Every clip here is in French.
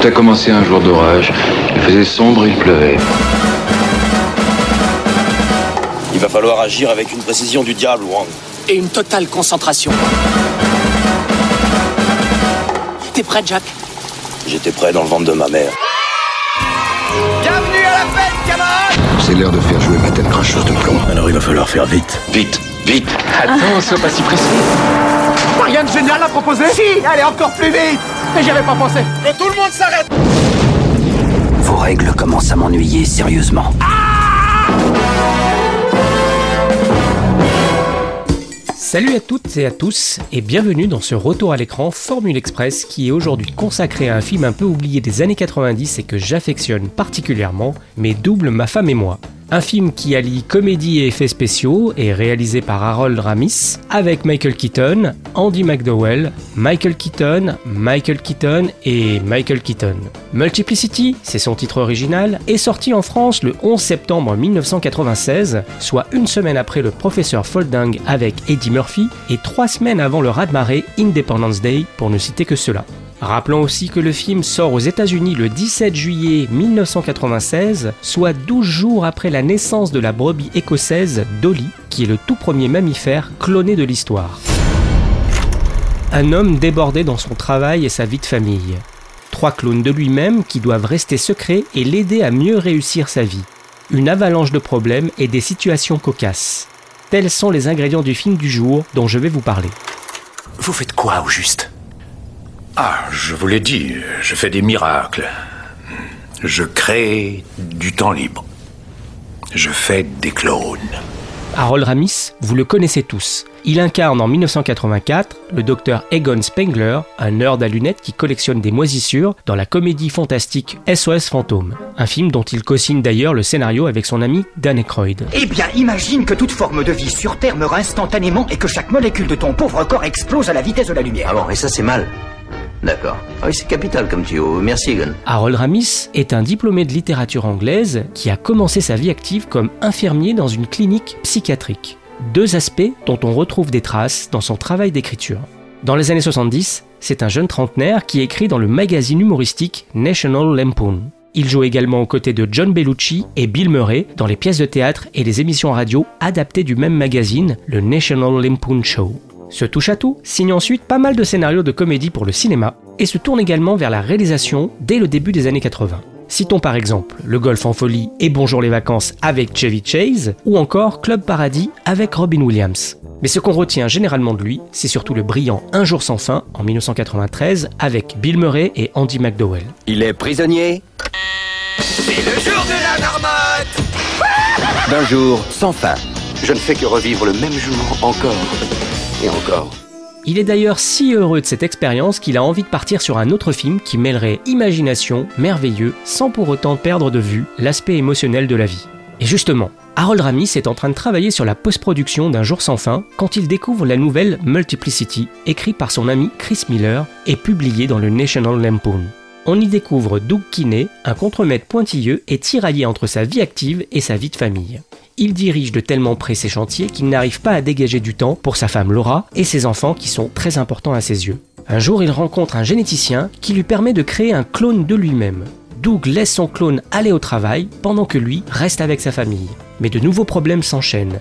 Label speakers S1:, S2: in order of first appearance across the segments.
S1: Tout a commencé un jour d'orage. Il faisait sombre et il pleuvait.
S2: Il va falloir agir avec une précision du diable, Wang.
S3: Et une totale concentration. T'es prêt, Jack?
S2: J'étais prêt dans le ventre de ma mère.
S4: Bienvenue à la fête, camarades
S5: C'est l'heure de faire jouer ma tête cracheuse de plomb.
S2: Alors il va falloir faire vite. Vite, vite.
S6: Attends, sois pas si pressé.
S4: Rien de génial à proposer Si Allez, encore plus vite Mais j'y avais pas pensé Que tout le monde s'arrête
S7: Vos règles commencent à m'ennuyer sérieusement.
S8: Salut à toutes et à tous et bienvenue dans ce retour à l'écran Formule Express qui est aujourd'hui consacré à un film un peu oublié des années 90 et que j'affectionne particulièrement, mais double ma femme et moi. Un film qui allie comédie et effets spéciaux est réalisé par Harold Ramis avec Michael Keaton, Andy McDowell, Michael Keaton, Michael Keaton et Michael Keaton. Multiplicity, c'est son titre original, est sorti en France le 11 septembre 1996, soit une semaine après le professeur Folding avec Eddie Murphy et trois semaines avant le raz-de-marée Independence Day pour ne citer que cela. Rappelons aussi que le film sort aux États-Unis le 17 juillet 1996, soit 12 jours après la naissance de la brebis écossaise Dolly, qui est le tout premier mammifère cloné de l'histoire. Un homme débordé dans son travail et sa vie de famille. Trois clones de lui-même qui doivent rester secrets et l'aider à mieux réussir sa vie. Une avalanche de problèmes et des situations cocasses. Tels sont les ingrédients du film du jour dont je vais vous parler.
S9: Vous faites quoi au juste?
S10: Ah, je vous l'ai dit, je fais des miracles. Je crée du temps libre. Je fais des clones.
S8: Harold Ramis, vous le connaissez tous. Il incarne en 1984 le docteur Egon Spengler, un nerd à lunettes qui collectionne des moisissures dans la comédie fantastique SOS Fantôme, un film dont il co-signe d'ailleurs le scénario avec son ami Dan Aykroyd.
S11: Eh bien, imagine que toute forme de vie sur Terre meurt instantanément et que chaque molécule de ton pauvre corps explose à la vitesse de la lumière.
S7: Ah bon, et ça c'est mal. D'accord. Ah oui, c'est capital comme tuyau. Merci, Egon.
S8: Harold Ramis est un diplômé de littérature anglaise qui a commencé sa vie active comme infirmier dans une clinique psychiatrique. Deux aspects dont on retrouve des traces dans son travail d'écriture. Dans les années 70, c'est un jeune trentenaire qui écrit dans le magazine humoristique National Lampoon. Il joue également aux côtés de John Bellucci et Bill Murray dans les pièces de théâtre et les émissions radio adaptées du même magazine, le National Lampoon Show. Ce touche-à-tout signe ensuite pas mal de scénarios de comédie pour le cinéma et se tourne également vers la réalisation dès le début des années 80. Citons par exemple Le Golf en folie et Bonjour les vacances avec Chevy Chase ou encore Club Paradis avec Robin Williams. Mais ce qu'on retient généralement de lui, c'est surtout le brillant Un jour sans fin en 1993 avec Bill Murray et Andy McDowell.
S7: Il est prisonnier
S4: C'est le jour de la marmotte
S7: d'un jour sans fin. Je ne fais que revivre le même jour encore
S8: Il est d'ailleurs si heureux de cette expérience qu'il a envie de partir sur un autre film qui mêlerait imagination, merveilleux, sans pour autant perdre de vue l'aspect émotionnel de la vie. Et justement, Harold Ramis est en train de travailler sur la post-production d'un jour sans fin quand il découvre la nouvelle Multiplicity, écrite par son ami Chris Miller et publiée dans le National Lampoon. On y découvre Doug Kinney, un contremaître pointilleux et tiraillé entre sa vie active et sa vie de famille. Il dirige de tellement près ses chantiers qu'il n'arrive pas à dégager du temps pour sa femme Laura et ses enfants qui sont très importants à ses yeux. Un jour, il rencontre un généticien qui lui permet de créer un clone de lui-même. Doug laisse son clone aller au travail pendant que lui reste avec sa famille. Mais de nouveaux problèmes s'enchaînent.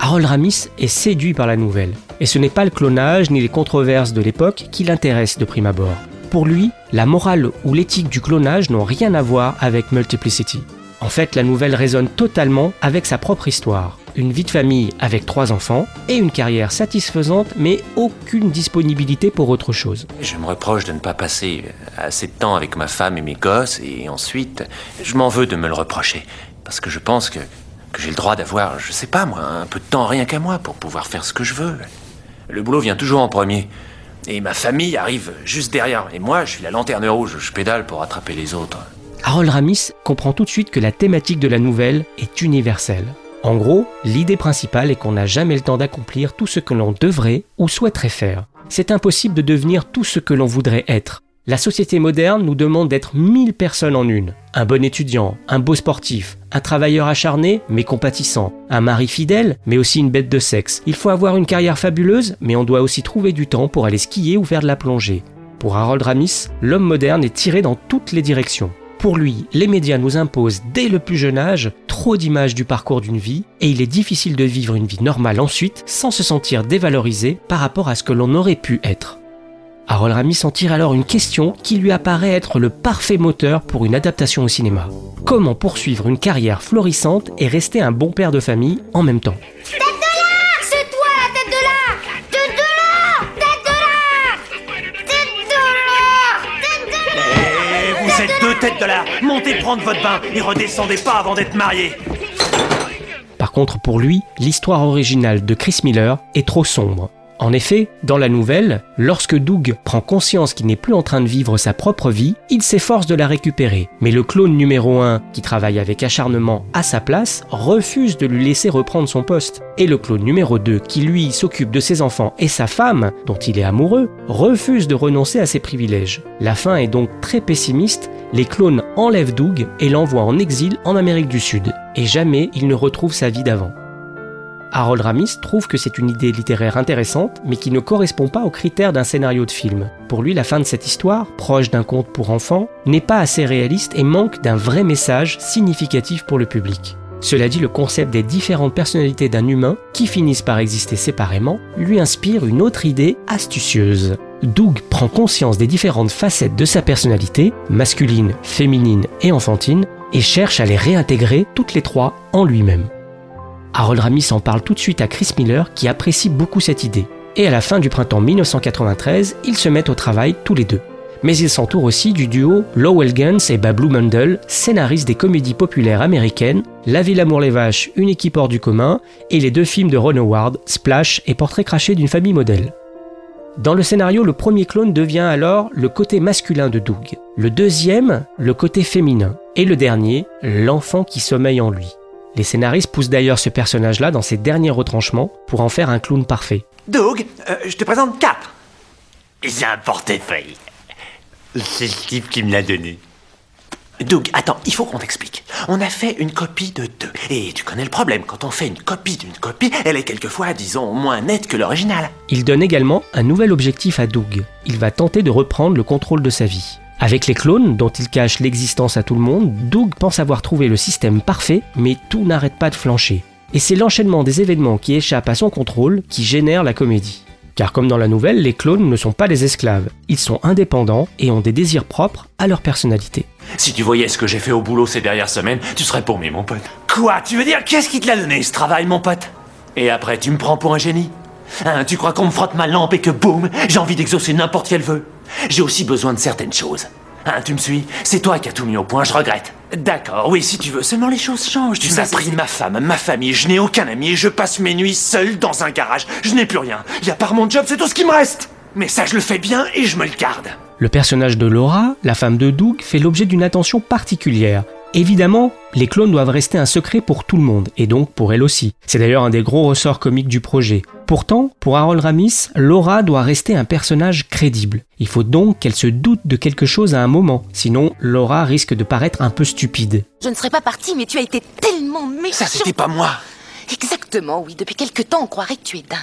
S8: Harold Ramis est séduit par la nouvelle. Et ce n'est pas le clonage ni les controverses de l'époque qui l'intéressent de prime abord. Pour lui, la morale ou l'éthique du clonage n'ont rien à voir avec Multiplicity. En fait, la nouvelle résonne totalement avec sa propre histoire. Une vie de famille avec trois enfants et une carrière satisfaisante mais aucune disponibilité pour autre chose.
S9: Je me reproche de ne pas passer assez de temps avec ma femme et mes gosses et ensuite je m'en veux de me le reprocher parce que je pense que, j'ai le droit d'avoir, je sais pas moi, un peu de temps rien qu'à moi pour pouvoir faire ce que je veux. Le boulot vient toujours en premier. Et ma famille arrive juste derrière. Et moi, je suis la lanterne rouge, je pédale pour attraper les autres.
S8: Harold Ramis comprend tout de suite que la thématique de la nouvelle est universelle. En gros, l'idée principale est qu'on n'a jamais le temps d'accomplir tout ce que l'on devrait ou souhaiterait faire. C'est impossible de devenir tout ce que l'on voudrait être. La société moderne nous demande d'être mille personnes en une. Un bon étudiant, un beau sportif, un travailleur acharné mais compatissant, un mari fidèle mais aussi une bête de sexe. Il faut avoir une carrière fabuleuse mais on doit aussi trouver du temps pour aller skier ou faire de la plongée. Pour Harold Ramis, l'homme moderne est tiré dans toutes les directions. Pour lui, les médias nous imposent dès le plus jeune âge trop d'images du parcours d'une vie et il est difficile de vivre une vie normale ensuite sans se sentir dévalorisé par rapport à ce que l'on aurait pu être. Harold Ramis en tire alors une question qui lui apparaît être le parfait moteur pour une adaptation au cinéma. Comment poursuivre une carrière florissante et rester un bon père de famille en même temps?
S12: Deux têtes de là Montez prendre votre bain et redescendez pas avant d'être mariés
S8: Par contre, pour lui, l'histoire originale de Chris Miller est trop sombre. En effet, dans la nouvelle, lorsque Doug prend conscience qu'il n'est plus en train de vivre sa propre vie, il s'efforce de la récupérer. Mais le clone numéro 1, qui travaille avec acharnement à sa place, refuse de lui laisser reprendre son poste. Et le clone numéro 2, qui lui s'occupe de ses enfants et sa femme, dont il est amoureux, refuse de renoncer à ses privilèges. La fin est donc très pessimiste, les clones enlèvent Doug et l'envoient en exil en Amérique du Sud. Et jamais il ne retrouve sa vie d'avant. Harold Ramis trouve que c'est une idée littéraire intéressante, mais qui ne correspond pas aux critères d'un scénario de film. Pour lui, la fin de cette histoire, proche d'un conte pour enfants, n'est pas assez réaliste et manque d'un vrai message significatif pour le public. Cela dit, le concept des différentes personnalités d'un humain, qui finissent par exister séparément, lui inspire une autre idée astucieuse. Doug prend conscience des différentes facettes de sa personnalité, masculine, féminine et enfantine, et cherche à les réintégrer toutes les trois en lui-même. Harold Ramis en parle tout de suite à Chris Miller qui apprécie beaucoup cette idée. Et à la fin du printemps 1993, ils se mettent au travail tous les deux. Mais ils s'entourent aussi du duo Lowell Guns et Bablou Mundell, scénaristes des comédies populaires américaines, La Ville Amour les Vaches, Une équipe hors du commun, et les deux films de Ron Howard, Splash et Portrait craché d'une famille modèle. Dans le scénario, le premier clone devient alors le côté masculin de Doug, le deuxième, le côté féminin, et le dernier, l'enfant qui sommeille en lui. Les scénaristes poussent d'ailleurs ce personnage-là dans ses derniers retranchements pour en faire un clown parfait.
S12: Doug, euh, je te présente Cap
S13: J'ai un portefeuille. C'est le type qui me l'a donné.
S9: Doug, attends, il faut qu'on t'explique. On a fait une copie de deux. Et tu connais le problème, quand on fait une copie d'une copie, elle est quelquefois, disons, moins nette que l'original.
S8: Il donne également un nouvel objectif à Doug. Il va tenter de reprendre le contrôle de sa vie. Avec les clones, dont il cache l'existence à tout le monde, Doug pense avoir trouvé le système parfait, mais tout n'arrête pas de flancher. Et c'est l'enchaînement des événements qui échappent à son contrôle qui génère la comédie. Car comme dans la nouvelle, les clones ne sont pas des esclaves. Ils sont indépendants et ont des désirs propres à leur personnalité.
S9: Si tu voyais ce que j'ai fait au boulot ces dernières semaines, tu serais paumé, mon pote.
S12: Quoi Tu veux dire qu'est-ce qui te l'a donné ce travail, mon pote?
S9: Et après, tu me prends pour un génie Hein, tu crois qu'on me frotte ma lampe et que boum, j'ai envie d'exaucer n'importe quel vœu? J'ai aussi besoin de certaines choses. Hein, tu me suis? C'est toi qui as tout mis au point, je regrette. D'accord, oui, si tu veux. Seulement les choses changent. Tu
S12: Tu
S9: sais,
S12: m'as pris ma femme, ma famille, je n'ai aucun ami et je passe mes nuits seul dans un garage. Je n'ai plus rien. Y a part mon job, c'est tout ce qui me reste. Mais ça, je le fais bien et je me le garde.
S8: Le personnage de Laura, la femme de Doug, fait l'objet d'une attention particulière. Évidemment, les clones doivent rester un secret pour tout le monde, et donc pour elle aussi. C'est d'ailleurs un des gros ressorts comiques du projet. Pourtant, pour Harold Ramis, Laura doit rester un personnage crédible. Il faut donc qu'elle se doute de quelque chose à un moment, sinon Laura risque de paraître un peu stupide.
S14: Je ne serais pas partie, mais tu as été tellement méchant.
S12: Ça, c'était pas moi.
S14: Exactement, oui. Depuis quelque temps, on croirait que tu es dingue.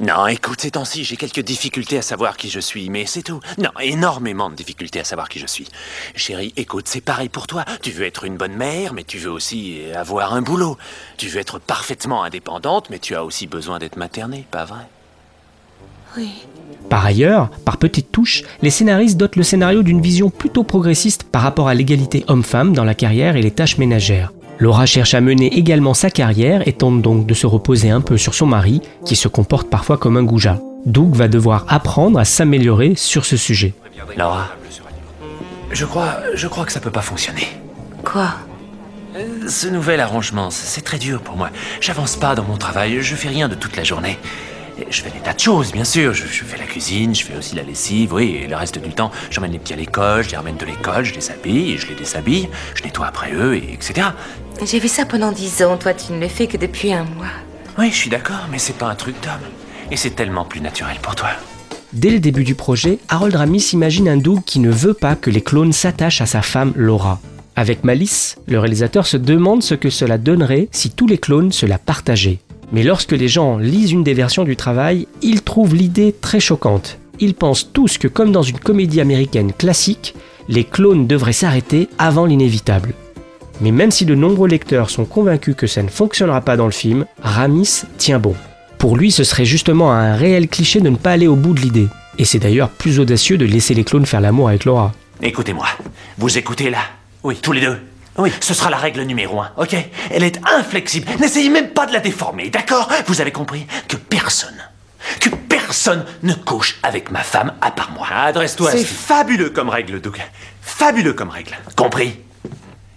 S9: Non, écoute, ces temps-ci, j'ai quelques difficultés à savoir qui je suis, mais c'est tout. Non, énormément de difficultés à savoir qui je suis. Chérie, écoute, c'est pareil pour toi. Tu veux être une bonne mère, mais tu veux aussi avoir un boulot. Tu veux être parfaitement indépendante, mais tu as aussi besoin d'être maternée, pas vrai?
S14: Oui.
S8: Par ailleurs, par petites touches, les scénaristes dotent le scénario d'une vision plutôt progressiste par rapport à l'égalité homme-femme dans la carrière et les tâches ménagères. Laura cherche à mener également sa carrière et tente donc de se reposer un peu sur son mari, qui se comporte parfois comme un goujat. Doug va devoir apprendre à s'améliorer sur ce sujet.
S9: Laura, je crois, je crois que ça peut pas fonctionner.
S14: Quoi?
S9: Euh, Ce nouvel arrangement, c'est c'est très dur pour moi. J'avance pas dans mon travail, je fais rien de toute la journée. Et Je fais des tas de choses, bien sûr. Je, je fais la cuisine, je fais aussi la lessive, oui, et le reste du temps, j'emmène les petits à l'école, je les ramène de l'école, je les habille, et je les déshabille, je nettoie après eux, et etc.
S14: J'ai vu ça pendant dix ans. Toi, tu ne le fais que depuis un mois.
S9: Oui, je suis d'accord, mais c'est pas un truc d'homme. Et c'est tellement plus naturel pour toi.
S8: Dès le début du projet, Harold Ramis imagine un Doug qui ne veut pas que les clones s'attachent à sa femme Laura. Avec malice, le réalisateur se demande ce que cela donnerait si tous les clones se la partageaient. Mais lorsque les gens lisent une des versions du travail, ils trouvent l'idée très choquante. ils pensent tous que comme dans une comédie américaine classique, les clones devraient s'arrêter avant l'inévitable. Mais même si de nombreux lecteurs sont convaincus que ça ne fonctionnera pas dans le film, Ramis tient bon. Pour lui, ce serait justement un réel cliché de ne pas aller au bout de l'idée. Et c'est d'ailleurs plus audacieux de laisser les clones faire l'amour avec Laura.
S12: Écoutez-moi. Vous écoutez là? Oui. Tous les deux? Oui, ce sera la règle numéro un, ok? Elle est inflexible. N'essayez même pas de la déformer, d'accord? Vous avez compris que personne, que personne ne couche avec ma femme à part moi.
S9: Adresse-toi.
S12: C'est fabuleux comme règle, Doug. Fabuleux comme règle. Compris?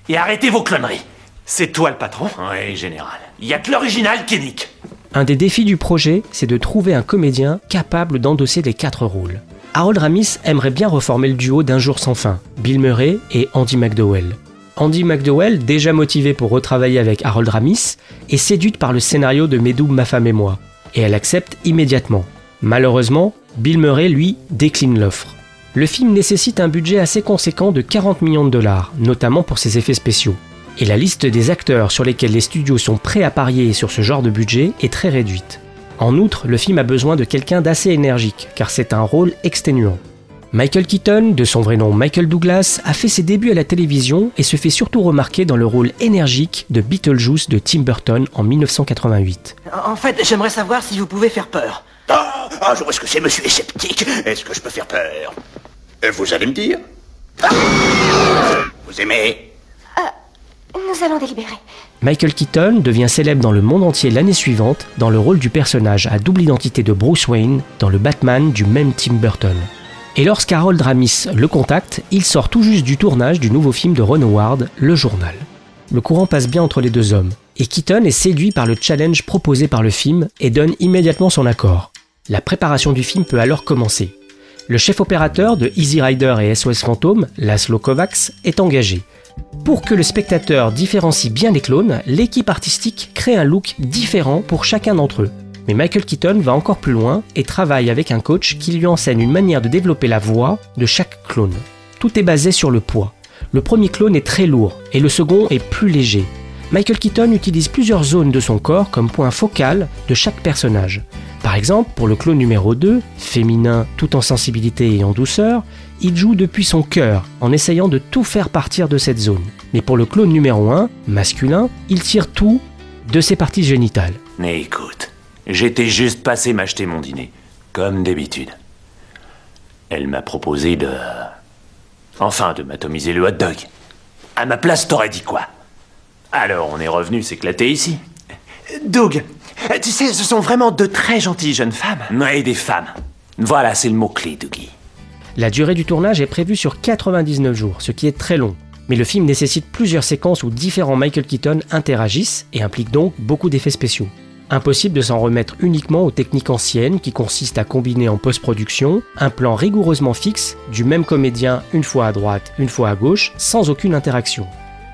S12: Et arrêtez vos cloneries. C'est toi le patron?
S9: Oui, général.
S12: Il y a que l'original qui nique.
S8: Un des défis du projet, c'est de trouver un comédien capable d'endosser les quatre rôles. Harold Ramis aimerait bien reformer le duo d'un jour sans fin, Bill Murray et Andy McDowell. Andy McDowell, déjà motivée pour retravailler avec Harold Ramis, est séduite par le scénario de Mes ma femme et moi, et elle accepte immédiatement. Malheureusement, Bill Murray, lui, décline l'offre. Le film nécessite un budget assez conséquent de 40 millions de dollars, notamment pour ses effets spéciaux. Et la liste des acteurs sur lesquels les studios sont prêts à parier sur ce genre de budget est très réduite. En outre, le film a besoin de quelqu'un d'assez énergique, car c'est un rôle exténuant. Michael Keaton, de son vrai nom Michael Douglas, a fait ses débuts à la télévision et se fait surtout remarquer dans le rôle énergique de Beetlejuice de Tim Burton en 1988.
S3: En fait, j'aimerais savoir si vous pouvez faire peur.
S7: Ah, ah je vois ce que c'est, monsieur est sceptique. Est-ce que je peux faire peur? Euh, Vous allez me dire Ah Vous aimez?
S6: Nous allons délibérer.
S8: Michael Keaton devient célèbre dans le monde entier l'année suivante dans le rôle du personnage à double identité de Bruce Wayne dans le Batman du même Tim Burton. Et lorsqu'Harold Ramis le contacte, il sort tout juste du tournage du nouveau film de Ron Howard, Le Journal. Le courant passe bien entre les deux hommes, et Keaton est séduit par le challenge proposé par le film et donne immédiatement son accord. La préparation du film peut alors commencer. Le chef opérateur de Easy Rider et SOS Phantom, Laszlo Kovacs, est engagé. Pour que le spectateur différencie bien les clones, l'équipe artistique crée un look différent pour chacun d'entre eux. Mais Michael Keaton va encore plus loin et travaille avec un coach qui lui enseigne une manière de développer la voix de chaque clone. Tout est basé sur le poids. Le premier clone est très lourd et le second est plus léger. Michael Keaton utilise plusieurs zones de son corps comme point focal de chaque personnage. Par exemple, pour le clone numéro 2, féminin tout en sensibilité et en douceur, il joue depuis son cœur en essayant de tout faire partir de cette zone. Mais pour le clone numéro 1, masculin, il tire tout de ses parties génitales.
S9: Mais écoute, J'étais juste passé m'acheter mon dîner, comme d'habitude. Elle m'a proposé de... Enfin, de m'atomiser le hot dog. À ma place, t'aurais dit quoi? Alors, on est revenu s'éclater ici.
S12: Doug, tu sais, ce sont vraiment de très gentilles jeunes femmes.
S9: Oui, des femmes. Voilà, c'est le mot-clé, Dougie.
S8: La durée du tournage est prévue sur 99 jours, ce qui est très long. Mais le film nécessite plusieurs séquences où différents Michael Keaton interagissent et implique donc beaucoup d'effets spéciaux. Impossible de s'en remettre uniquement aux techniques anciennes qui consistent à combiner en post-production un plan rigoureusement fixe du même comédien une fois à droite, une fois à gauche, sans aucune interaction.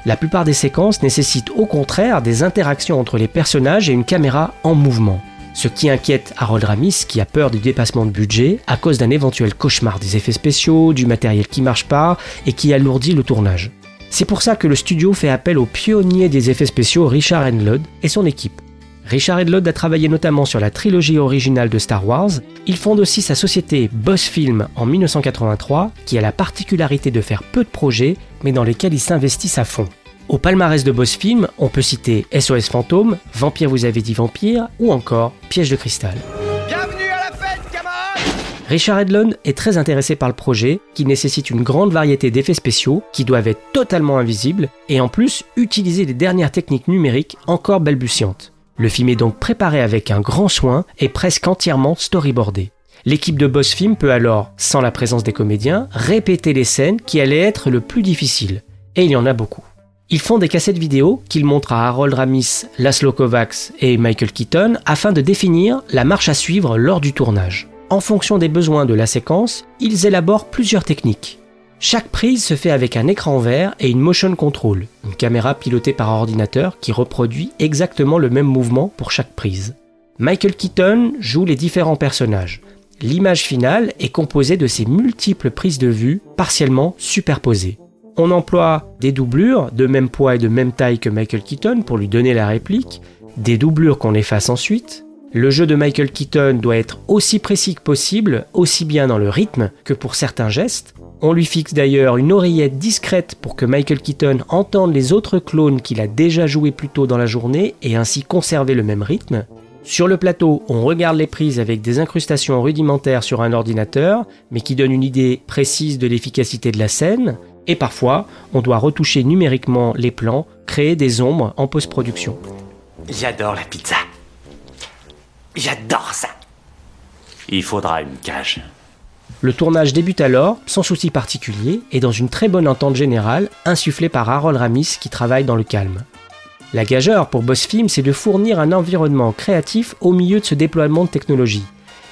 S8: La plupart des séquences nécessitent au contraire des interactions entre les personnages et une caméra en mouvement. Ce qui inquiète Harold Ramis qui a peur du dépassement de budget à cause d'un éventuel cauchemar des effets spéciaux, du matériel qui marche pas et qui alourdit le tournage. C'est pour ça que le studio fait appel au pionnier des effets spéciaux Richard Enlod et son équipe. Richard Edlod a travaillé notamment sur la trilogie originale de Star Wars. Il fonde aussi sa société Boss Film en 1983, qui a la particularité de faire peu de projets, mais dans lesquels il s'investissent à fond. Au palmarès de Boss Film, on peut citer SOS Fantôme, Vampire vous avez dit vampire, ou encore Piège de cristal.
S4: Bienvenue à la fête,
S8: Richard Edlund est très intéressé par le projet, qui nécessite une grande variété d'effets spéciaux, qui doivent être totalement invisibles, et en plus utiliser les dernières techniques numériques encore balbutiantes. Le film est donc préparé avec un grand soin et presque entièrement storyboardé. L'équipe de Boss Film peut alors, sans la présence des comédiens, répéter les scènes qui allaient être le plus difficiles. Et il y en a beaucoup. Ils font des cassettes vidéo qu'ils montrent à Harold Ramis, Laszlo Kovacs et Michael Keaton afin de définir la marche à suivre lors du tournage. En fonction des besoins de la séquence, ils élaborent plusieurs techniques. Chaque prise se fait avec un écran vert et une motion control, une caméra pilotée par ordinateur qui reproduit exactement le même mouvement pour chaque prise. Michael Keaton joue les différents personnages. L'image finale est composée de ces multiples prises de vue partiellement superposées. On emploie des doublures de même poids et de même taille que Michael Keaton pour lui donner la réplique, des doublures qu'on efface ensuite, Le jeu de Michael Keaton doit être aussi précis que possible, aussi bien dans le rythme que pour certains gestes. On lui fixe d'ailleurs une oreillette discrète pour que Michael Keaton entende les autres clones qu'il a déjà joués plus tôt dans la journée et ainsi conserver le même rythme. Sur le plateau, on regarde les prises avec des incrustations rudimentaires sur un ordinateur, mais qui donnent une idée précise de l'efficacité de la scène. Et parfois, on doit retoucher numériquement les plans, créer des ombres en post-production.
S12: J'adore la pizza. J'adore ça. Il faudra une cage.
S8: Le tournage débute alors, sans souci particulier, et dans une très bonne entente générale, insufflée par Harold Ramis qui travaille dans le calme. La gageure pour Boss Film, c'est de fournir un environnement créatif au milieu de ce déploiement de technologie.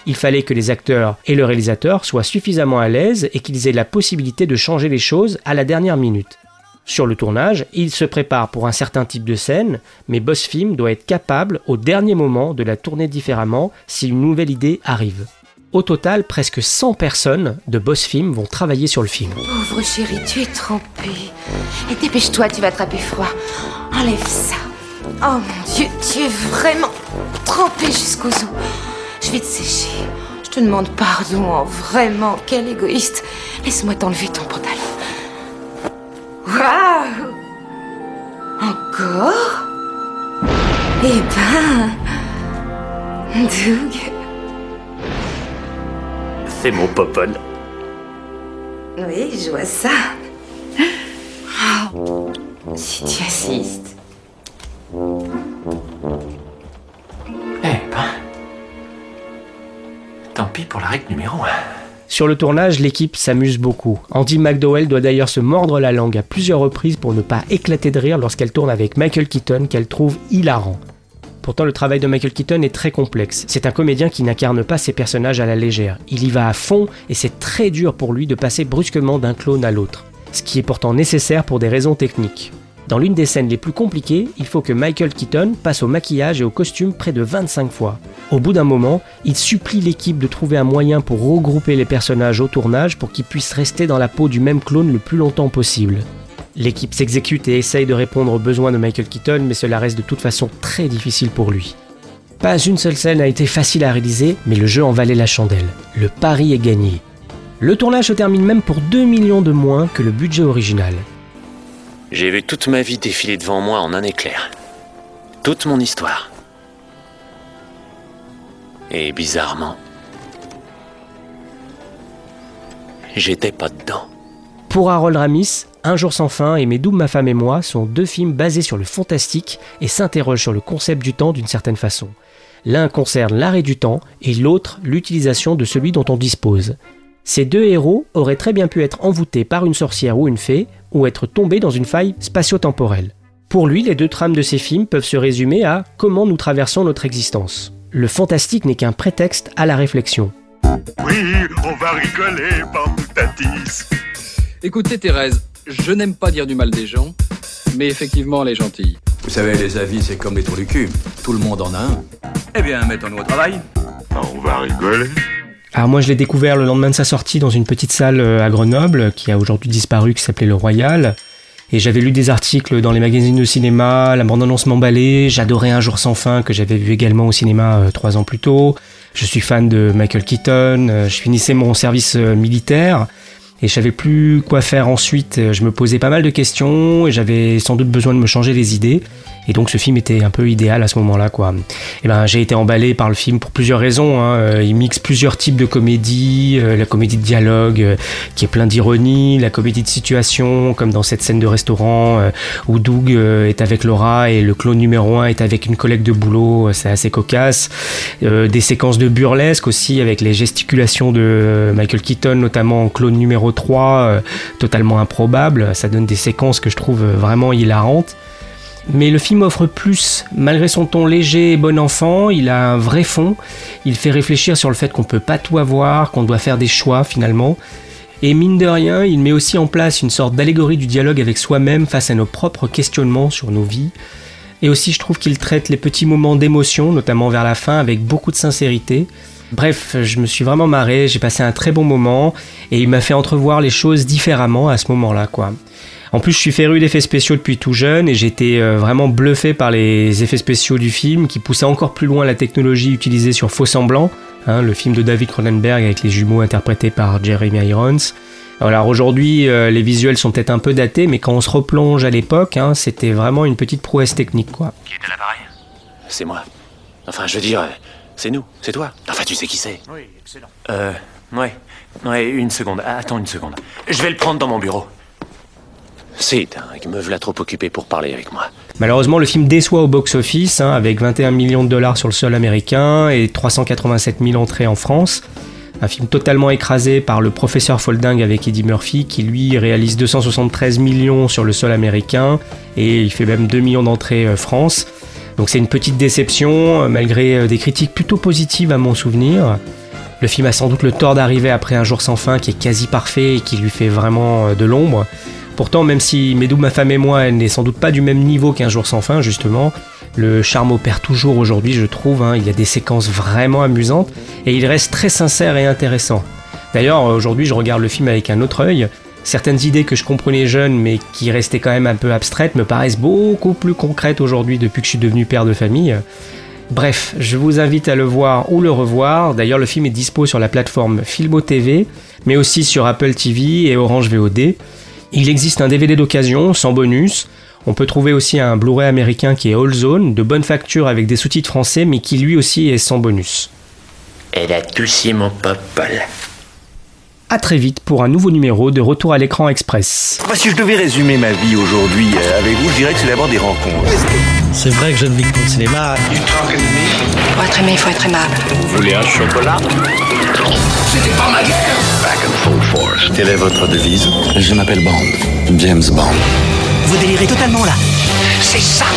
S8: Il fallait que les acteurs et le réalisateur soient suffisamment à l'aise et qu'ils aient la possibilité de changer les choses à la dernière minute. Sur le tournage, il se prépare pour un certain type de scène, mais Boss Film doit être capable au dernier moment de la tourner différemment si une nouvelle idée arrive. Au total, presque 100 personnes de Boss Film vont travailler sur le film.
S14: Pauvre chéri, tu es trempé. Et dépêche-toi, tu vas attraper froid. Enlève ça. Oh mon Dieu, tu es vraiment trempé jusqu'aux os. Je vais te sécher. Je te demande pardon, oh, vraiment, quel égoïste. Laisse-moi t'enlever ton pantalon. Waouh Encore? Eh ben... Doug...
S12: C'est mon popol.
S14: Oui, je vois ça. Oh, si tu assistes.
S12: Eh ben... Tant pis pour la règle numéro 1.
S8: Sur le tournage, l'équipe s'amuse beaucoup. Andy McDowell doit d'ailleurs se mordre la langue à plusieurs reprises pour ne pas éclater de rire lorsqu'elle tourne avec Michael Keaton qu'elle trouve hilarant. Pourtant, le travail de Michael Keaton est très complexe. C'est un comédien qui n'incarne pas ses personnages à la légère. Il y va à fond et c'est très dur pour lui de passer brusquement d'un clone à l'autre. Ce qui est pourtant nécessaire pour des raisons techniques. Dans l'une des scènes les plus compliquées, il faut que Michael Keaton passe au maquillage et au costume près de 25 fois. Au bout d'un moment, il supplie l'équipe de trouver un moyen pour regrouper les personnages au tournage pour qu'ils puissent rester dans la peau du même clone le plus longtemps possible. L'équipe s'exécute et essaye de répondre aux besoins de Michael Keaton, mais cela reste de toute façon très difficile pour lui. Pas une seule scène n'a été facile à réaliser, mais le jeu en valait la chandelle. Le pari est gagné. Le tournage se termine même pour 2 millions de moins que le budget original.
S9: J'ai vu toute ma vie défiler devant moi en un éclair. Toute mon histoire. Et bizarrement, j'étais pas dedans.
S8: Pour Harold Ramis, Un jour sans fin et Mes doubles ma femme et moi sont deux films basés sur le fantastique et s'interrogent sur le concept du temps d'une certaine façon. L'un concerne l'arrêt du temps et l'autre l'utilisation de celui dont on dispose. Ces deux héros auraient très bien pu être envoûtés par une sorcière ou une fée, ou être tombés dans une faille spatio-temporelle. Pour lui, les deux trames de ces films peuvent se résumer à comment nous traversons notre existence? Le fantastique n'est qu'un prétexte à la réflexion.
S15: Oui, on va rigoler.
S16: Écoutez Thérèse, je n'aime pas dire du mal des gens, mais effectivement elle est gentille.
S5: Vous savez, les avis, c'est comme les trous du cul. Tout le monde en a un.
S15: Eh bien, mettons-nous au travail. On va rigoler.
S8: Alors moi je l'ai découvert le lendemain de sa sortie dans une petite salle euh, à Grenoble qui a aujourd'hui disparu, qui s'appelait le Royal. Et j'avais lu des articles dans les magazines de cinéma, la bande-annonce m'emballait, j'adorais Un jour sans fin que j'avais vu également au cinéma euh, trois ans plus tôt. Je suis fan de Michael Keaton, euh, je finissais mon service euh, militaire et je savais plus quoi faire ensuite. Euh, Je me posais pas mal de questions et j'avais sans doute besoin de me changer les idées. Et donc ce film était un peu idéal à ce moment-là, quoi. Et ben j'ai été emballé par le film pour plusieurs raisons. hein. Euh, Il mixe plusieurs types de comédie, euh, la comédie de dialogue qui est plein d'ironie, la comédie de situation, comme dans cette scène de restaurant où Doug est avec Laura et le clone numéro 1 est avec une collègue de boulot. C'est assez cocasse. Des séquences de burlesque aussi avec les gesticulations de Michael Keaton, notamment en clone numéro 3, euh, totalement improbable. Ça donne des séquences que je trouve vraiment hilarantes. Mais le film offre plus, malgré son ton léger et bon enfant, il a un vrai fond. Il fait réfléchir sur le fait qu'on peut pas tout avoir, qu'on doit faire des choix finalement. Et mine de rien, il met aussi en place une sorte d'allégorie du dialogue avec soi-même face à nos propres questionnements sur nos vies. Et aussi, je trouve qu'il traite les petits moments d'émotion, notamment vers la fin, avec beaucoup de sincérité. Bref, je me suis vraiment marré, j'ai passé un très bon moment, et il m'a fait entrevoir les choses différemment à ce moment-là, quoi. En plus, je suis féru d'effets spéciaux depuis tout jeune et j'étais euh, vraiment bluffé par les effets spéciaux du film qui poussaient encore plus loin la technologie utilisée sur Faux Semblant, hein, le film de David Cronenberg avec les jumeaux interprétés par Jeremy Irons. Alors aujourd'hui, euh, les visuels sont peut-être un peu datés, mais quand on se replonge à l'époque, hein, c'était vraiment une petite prouesse technique, quoi.
S12: Qui est à l'appareil? C'est moi. Enfin, je veux dire, c'est nous, c'est toi. Enfin, tu sais qui c'est.
S4: Oui, excellent.
S12: Euh, ouais. Ouais, une seconde. Ah, Attends une seconde. Je vais le prendre dans mon bureau. C'est dingue, me voilà trop occupé pour parler avec moi.
S8: Malheureusement, le film déçoit au box-office, hein, avec 21 millions de dollars sur le sol américain et 387 000 entrées en France. Un film totalement écrasé par le professeur Folding avec Eddie Murphy, qui lui réalise 273 millions sur le sol américain et il fait même 2 millions d'entrées euh, France. Donc c'est une petite déception, euh, malgré euh, des critiques plutôt positives à mon souvenir. Le film a sans doute le tort d'arriver après Un jour sans fin qui est quasi parfait et qui lui fait vraiment euh, de l'ombre. Pourtant, même si Médou, ma femme et moi, elle n'est sans doute pas du même niveau qu'un jour sans fin, justement, le charme opère toujours aujourd'hui, je trouve. hein. Il y a des séquences vraiment amusantes et il reste très sincère et intéressant. D'ailleurs, aujourd'hui, je regarde le film avec un autre œil. Certaines idées que je comprenais jeune mais qui restaient quand même un peu abstraites me paraissent beaucoup plus concrètes aujourd'hui depuis que je suis devenu père de famille. Bref, je vous invite à le voir ou le revoir. D'ailleurs, le film est dispo sur la plateforme Filmo TV, mais aussi sur Apple TV et Orange VOD. Il existe un DVD d'occasion, sans bonus. On peut trouver aussi un Blu-ray américain qui est All Zone, de bonne facture avec des sous-titres français, mais qui lui aussi est sans bonus.
S13: Elle a touché mon popole.
S8: A très vite pour un nouveau numéro de Retour à l'écran express.
S17: Si je devais résumer ma vie aujourd'hui euh, avec vous, je dirais que c'est d'abord des rencontres.
S18: C'est vrai que je ne vis que le cinéma.
S14: Pour être aimé, il faut être aimable.
S10: Vous voulez un chocolat?
S17: C'était pas ma guerre
S10: Back and full force. Quelle est votre devise?
S1: Je m'appelle Bond. James Bond.
S11: Vous délirez totalement là.
S7: C'est ça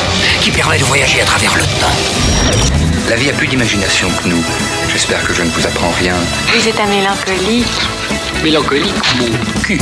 S7: qui permet de voyager à travers le temps.
S19: La vie a plus d'imagination que nous. J'espère que je ne vous apprends rien.
S14: Vous êtes un mélancolique.
S19: Mélancolique, mon cul.